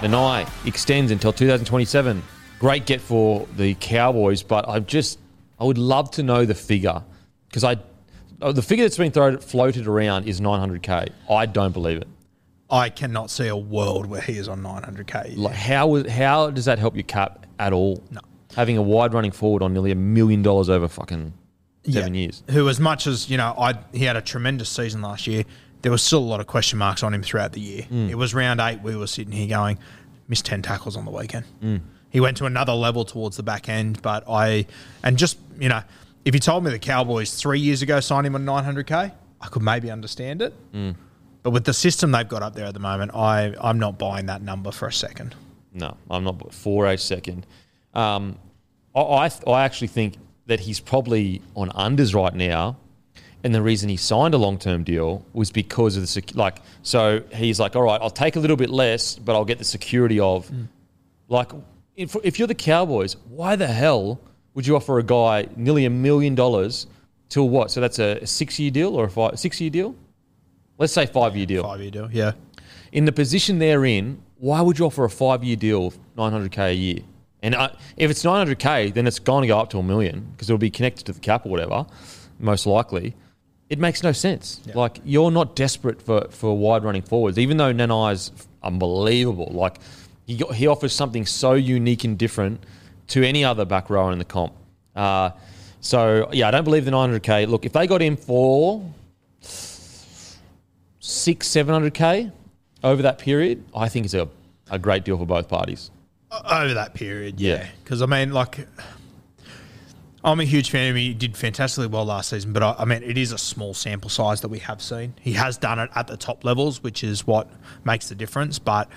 The NI extends until 2027. Great get for the Cowboys, but I just I would love to know the figure because I oh, the figure that's been thrown floated around is 900k. I don't believe it. I cannot see a world where he is on 900k. Like how how does that help your cap at all? No. Having a wide running forward on nearly a million dollars over fucking seven Yeah. years. Who, as much as you know, I he had a tremendous season last year. There was still a lot of question marks on him throughout the year. Mm. It was round eight. We were sitting here going, missed ten tackles on the weekend. Mm. He went to another level towards the back end, but I and just you know, if you told me the Cowboys three years ago signed him on 900k, I could maybe understand it. Mm. But with the system they've got up there at the moment, I I'm not buying that number for a second. No, I'm not for a second. Um, I, I, I actually think that he's probably on unders right now. And the reason he signed a long term deal was because of the sec- like. So he's like, all right, I'll take a little bit less, but I'll get the security of, like, if, if you're the Cowboys, why the hell would you offer a guy nearly a million dollars till what? So that's a six year deal or a five, six year deal? Let's say five year deal. Five year deal, yeah. In the position they're in, why would you offer a five year deal of 900k a year? And uh, if it's 900k, then it's going to go up to a million because it'll be connected to the cap or whatever, most likely. It makes no sense. Like you're not desperate for, for wide running forwards, even though Nanai's unbelievable. Like he got, he offers something so unique and different to any other back rower in the comp. Uh, so yeah, I don't believe the 900k. Look, if they got him for six, seven hundred k over that period, I think it's a, a great deal for both parties. over that period. Yeah. Yeah, because I mean, like, I'm a huge fan of him. He did fantastically well last season, but I, I mean, it is a small sample size that we have seen. He has done it at the top levels, which is what makes the difference. But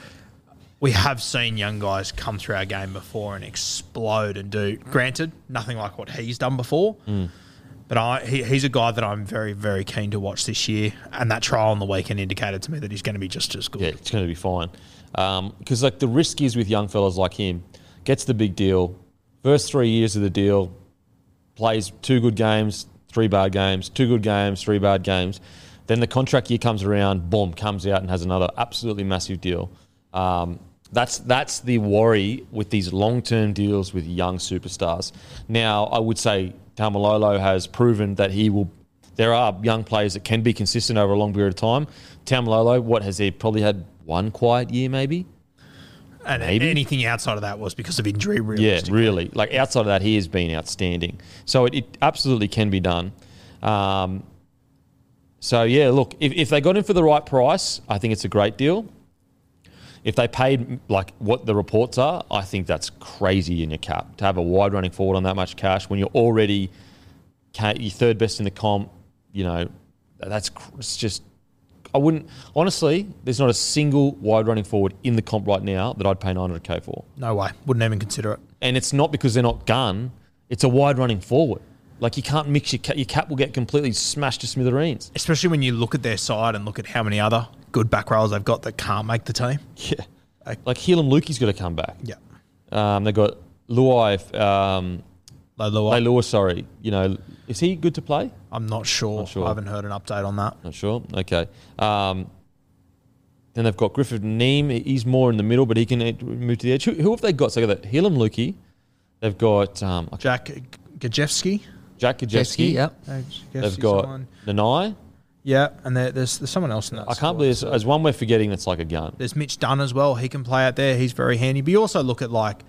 we have seen young guys come through our game before and explode and do. Granted, nothing like what he's done before. Mm. But I, he, he's a guy that I'm very, very keen to watch this year. And that trial on the weekend indicated to me that he's going to be just as good. Yeah, it's going to be fine. Um, because like the risk is with young fellas like him, gets the big deal, first three years of the deal, plays two good games, three bad games, two good games, three bad games. Then the contract year comes around, boom, comes out and has another absolutely massive deal. Um, that's that's the worry with these long term deals with young superstars. Now, I would say Taumalolo has proven that he will. There are young players that can be consistent over a long period of time. Taumalolo, what has he probably had one quiet year, maybe? And Maybe. anything outside of that was because of injury, really. Yeah, really. Like outside of that, he has been outstanding. So it, it absolutely can be done. Um, so yeah, look, if, if they got him for the right price, I think it's a great deal. If they paid like what the reports are, I think that's crazy in your cap to have a wide running forward on that much cash when you're already you're third best in the comp. You know, that's it's just. I wouldn't honestly. There's not a single wide running forward in the comp right now that I'd pay 900k for No way. Wouldn't even consider it. and it's not because they're not gun. It's a wide running forward. Like you can't mix your cap. Your cap will get completely smashed to smithereens. Especially when you look at their side and look at how many other good back rows they've got that can't make the team. Yeah. Like Heilum Luki's got to come back. Yeah. Um, they've got Luai, um, Leilua. Leilua, sorry. You know, is he good to play? I'm not sure. Not sure. I haven't heard an update on that. Not sure. Okay. Um, then they've got Griffin Neame. He's more in the middle, but he can move to the edge. Who, who have they got? So they've got Heilum Luki. They've got um, Jack Gosiewski. Jack Gosiewski. yep. They've got Nanai. Yeah, and there, there's there's someone else in that. I squad. can't believe there's, there's one we're forgetting that's like a gun. There's Mitch Dunn as well. He can play out there. He's very handy. But you also look at like, like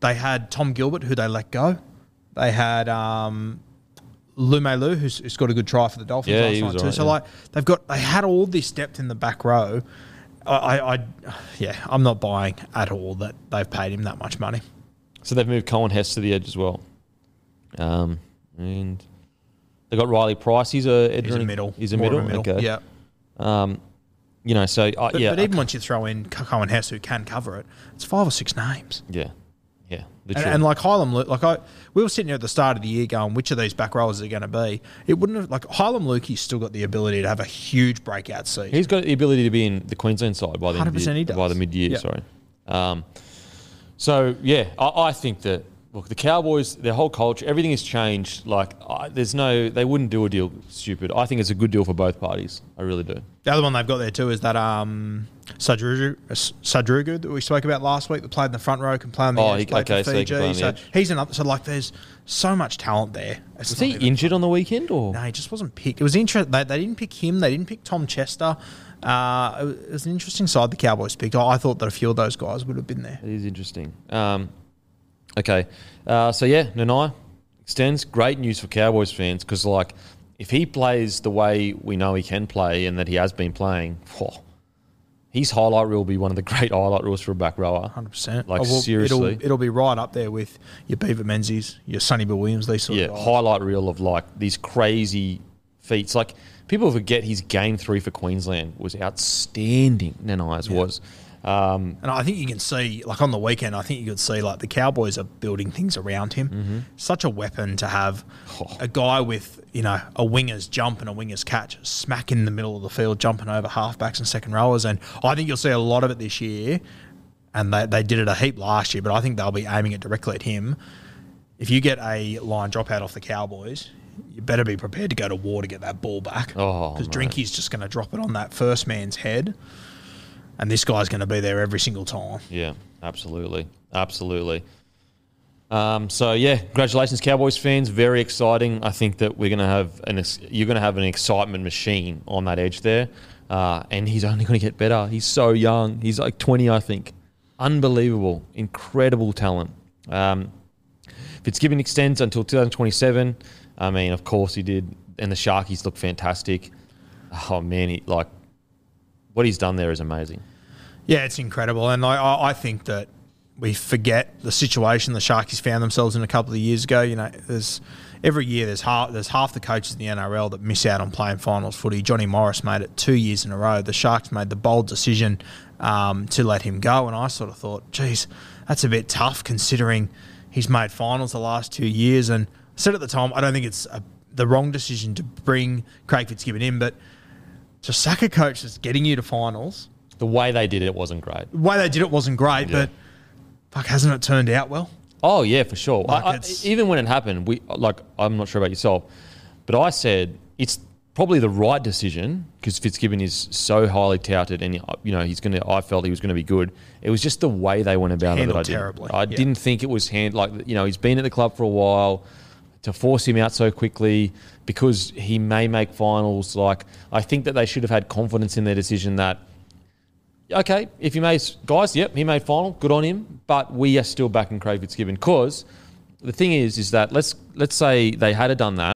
they had Tom Gilbert, who they let go. They had um, Lume Lu, who's, who's got a good try for the Dolphins Yeah, last night too. alright, so yeah. like they've got they had all this depth in the back row. I, I, I yeah, I'm not buying at all that they've paid him that much money. So they've moved Coen Hess to the edge as well. Um, and they got Riley Price. He's a He's a middle. He's a of middle. Okay. Yeah. Um, you know, so uh, But, yeah, but even once you throw in Coen Hess, who can cover it, it's five or six names. yeah, yeah. And, and like Heilum, like I, we were sitting here at the start of the year going, which of these back rowers are going to be? It wouldn't have like Heilum Luki's still got the ability to have a huge breakout season. He's got the ability to be in the Queensland side by the end of the 100% he does. by the mid year. Yeah. Sorry. Um, so yeah, I, I think that look, the Cowboys, their whole culture, everything has changed. Like, I, there's no, they wouldn't do a deal stupid. I think it's a good deal for both parties. I really do. the other one they've got there too is that um, Sadrugu, uh, Sadrugu that we spoke about last week that played in the front row can play on the Oh, edge. he- played okay, for so he can Fiji. the so he's another. So like, there's so much talent there. It's Was he injured on the weekend or? No, he just wasn't picked. It was interesting. They, they didn't pick him. They didn't pick Tom Chester. Uh, it was- it was an interesting side the Cowboys picked. I I thought that a few of those guys would have been there. It is interesting. Um, okay, uh, so yeah, Nanai extends. Great news for Cowboys fans because, like, if he plays the way we know he can play and that he has been playing, whew, his highlight reel will be one of the great highlight reels for a back rower. Hundred percent. Like, seriously. it'll, it'll be right up there with your Beaver Menzies, your Sonny Bill Williams, these sort Yeah, of guys. highlight reel of like these crazy feats. Like people forget his game three for Queensland was outstanding. Nanai's was. Um, And I think you can see, like on the weekend, I think you could see like the Cowboys are building things around him. Mm-hmm. Such a weapon to have Oh. a guy with you know a winger's jump and a winger's catch, smack in the middle of the field, jumping over halfbacks and second rowers. And I think you'll see a lot of it this year. And they, they did it a heap last year, but I think they'll be aiming it directly at him. If you get a line dropout off the Cowboys, you better be prepared to go to war to get that ball back. Oh, because mate. Drinky's just going to drop it on that first man's head, and this guy's going to be there every single time. Yeah, absolutely, absolutely. Um, so yeah, congratulations, Cowboys fans. Very exciting. I think that we're gonna have an you're gonna have an excitement machine on that edge there, uh, and he's only gonna get better. He's so young. He's like 20, I think. Unbelievable, incredible talent. Um, Fitzgibbon extends until 2027. I mean, of course he did, and the Sharkies look fantastic. Oh man, he, like what he's done there is amazing. Yeah, it's incredible, and I, I, think that we forget the situation the Sharkies found themselves in a couple of years ago. You know, there's every year there's half there's half the coaches in the NRL that miss out on playing finals footy. Johnny Morris made it two years in a row. The Sharks made the bold decision um, to let him go, and I sort of thought, geez, that's a bit tough considering he's made finals the last two years. And I said at the time, I don't think it's a, the wrong decision to bring Craig Fitzgibbon in, but to sack a coach that's getting you to finals The way they did it wasn't great. the way they did it wasn't great, Yeah. but fuck, hasn't it turned out well? Oh yeah, for sure. Like, I- I- even when it happened, we like I'm not sure about yourself, but I said it's probably the right decision because Fitzgibbon is so highly touted, and you know he's gonna. I felt he was gonna be good. It was just the way they went about it that I Handled didn't. terribly, I yeah. didn't think it was hand like you know he's been at the club for a while. To force him out so quickly because he may make finals, like I think that they should have had confidence in their decision that okay, if he made guys, yep, he made final, good on him. But we are still backing Craig Fitzgibbon because the thing is, is that let's let's say they had done that.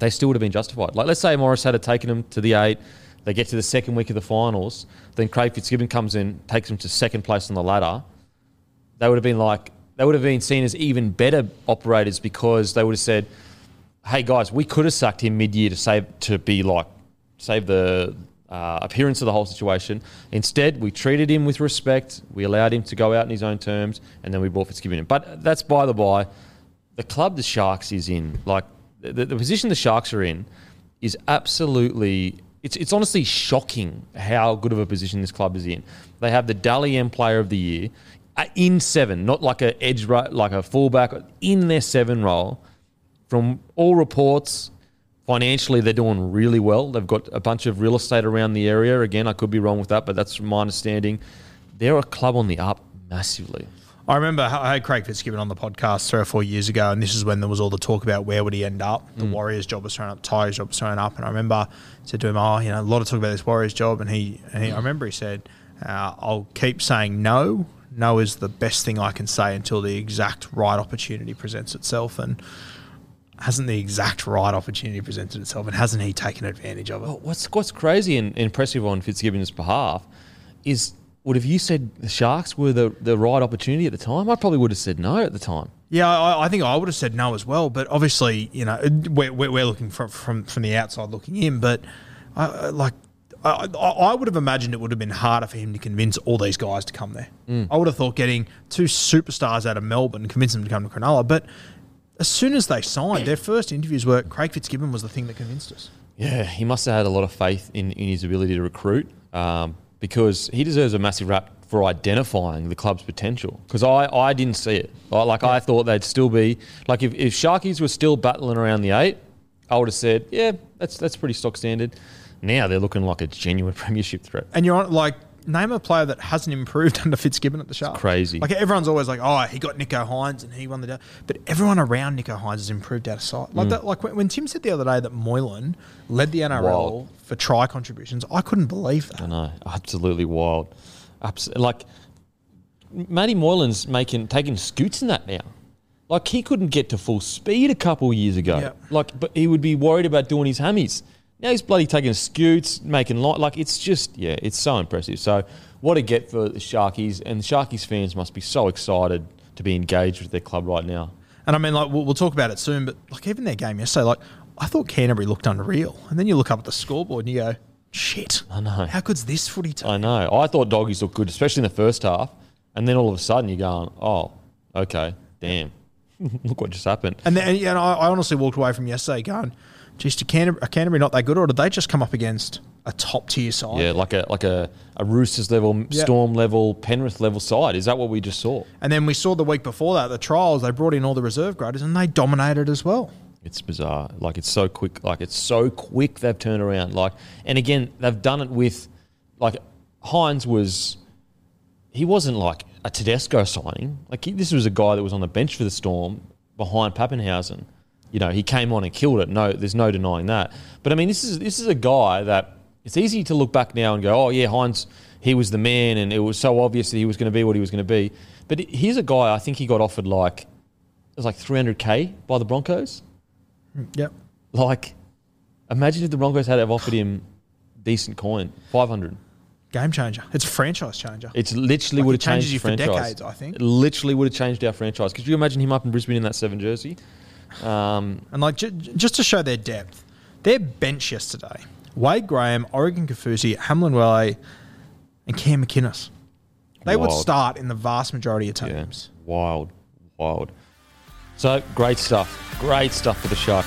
They still would have been justified. Like, let's say Morris had taken them to the eight, they get to the second week of the finals, then Craig Fitzgibbon comes in, takes them to second place on the ladder. They would have been like, they would have been seen as even better operators because they would have said, "Hey guys, we could have sucked him mid-year to save to be like save the uh, appearance of the whole situation. Instead, we treated him with respect. We allowed him to go out in his own terms, and then we brought Fitzgibbon in. But that's by the by. The club the Sharks is in, like the, the position the Sharks are in, is absolutely. It's, it's honestly shocking how good of a position this club is in. They have the Dally M Player of the Year uh, in seven, not like a edge, ru- like a fullback, in their seven role. From all reports, financially they're doing really well. They've got a bunch of real estate around the area. Again, I could be wrong with that, but that's my understanding. They're a club on the up massively. I remember I had Craig Fitzgibbon on the podcast three or four years ago, and this is when there was all the talk about where would he end up. The Warriors job was thrown up, Tigers job was thrown up, and I remember I said to him, "Oh, you know, a lot of talk about this Warriors job," and he, and he I remember he said, uh, "I'll keep saying no. No is the best thing I can say until the exact right opportunity presents itself." And hasn't the exact right opportunity presented itself, and hasn't he taken advantage of it? Well, what's what's crazy and impressive on Fitzgibbon's behalf is would have you said the Sharks were the, the right opportunity at the time? I probably would have said no at the time. Yeah, I, I think I would have said no as well. But obviously, you know, we're, we're we're looking from, from from the outside looking in. But I, like, I, I would have imagined it would have been harder for him to convince all these guys to come there. I would have thought getting two superstars out of Melbourne, convince them to come to Cronulla. But as soon as they signed, their first interviews were Craig Fitzgibbon was the thing that convinced us. Yeah, he must have had a lot of faith in, in his ability to recruit um, because he deserves a massive rap for identifying the club's potential. Because I, I didn't see it. Like I thought they'd still be like if, if Sharkies were still battling around the eight, I would have said, yeah, that's that's pretty stock standard. Now they're looking like a genuine premiership threat. And you're on, like, name a player that hasn't improved under Fitzgibbon at the Sharks. crazy. Like everyone's always like, oh, he got Nicho Hynes and he won the day. But everyone around Nicho Hynes has improved out of sight. Like mm. that. Like when, when Tim said the other day that Moylan led the NRL Wild. for try contributions, I couldn't believe that. I know, absolutely wild. Abs- like Matty Moylan's making taking scoots in that now. Like he couldn't get to full speed a couple of years ago. Yeah. Like, but he would be worried about doing his hammies. Now he's bloody taking scoots, making light. Like it's just, yeah, it's so impressive. So what a get for the Sharkies, and the Sharkies fans must be so excited to be engaged with their club right now. And I mean, like we'll, we'll talk about it soon. But like even their game yesterday, like I thought Canterbury looked unreal, and then you look up at the scoreboard and you go, shit, I know. how good's this footy team? I know. I thought doggies looked good, especially in the first half, and then all of a sudden you're going, oh, okay, damn, look what just happened. And then, and I, I honestly walked away from yesterday going, geez, to Canterbury, are Canterbury not that good, or did they just come up against a top tier side? Yeah, like a like a, a Roosters level, Yeah. Storm level, Penrith level side. Is that what we just saw? And then we saw the week before that, the trials, they brought in all the reserve graders and they dominated as well. It's bizarre. Like it's so quick. Like it's so quick. They've turned around. Like and again, they've done it with like Hynes was. He wasn't like a Tedesco signing. Like he, this was a guy that was on the bench for the Storm behind Papenhuyzen. You know, he came on and killed it. No, there's no denying that. But I mean, this is this is a guy that it's easy to look back now and go, oh yeah, Hynes, he was the man, and it was so obvious that he was going to be what he was going to be. But here's a guy. I think he got offered like it was like 300k by the Broncos. Yep. Like, imagine if the Broncos had have offered him decent coin, five hundred. Game changer. It's a franchise changer. It's literally Like, would have changed you the for franchise. decades, I think. It literally would have changed our franchise. Could you imagine him up in Brisbane in that seven jersey? Um, And like j- j- just to show their depth, their bench yesterday: Wade Graham, Oregon Kaufusi, Hamlin Welle, and Cam McInnes. They would start in the vast majority of yeah, teams. wild, wild. So great stuff. Great stuff for the Shark.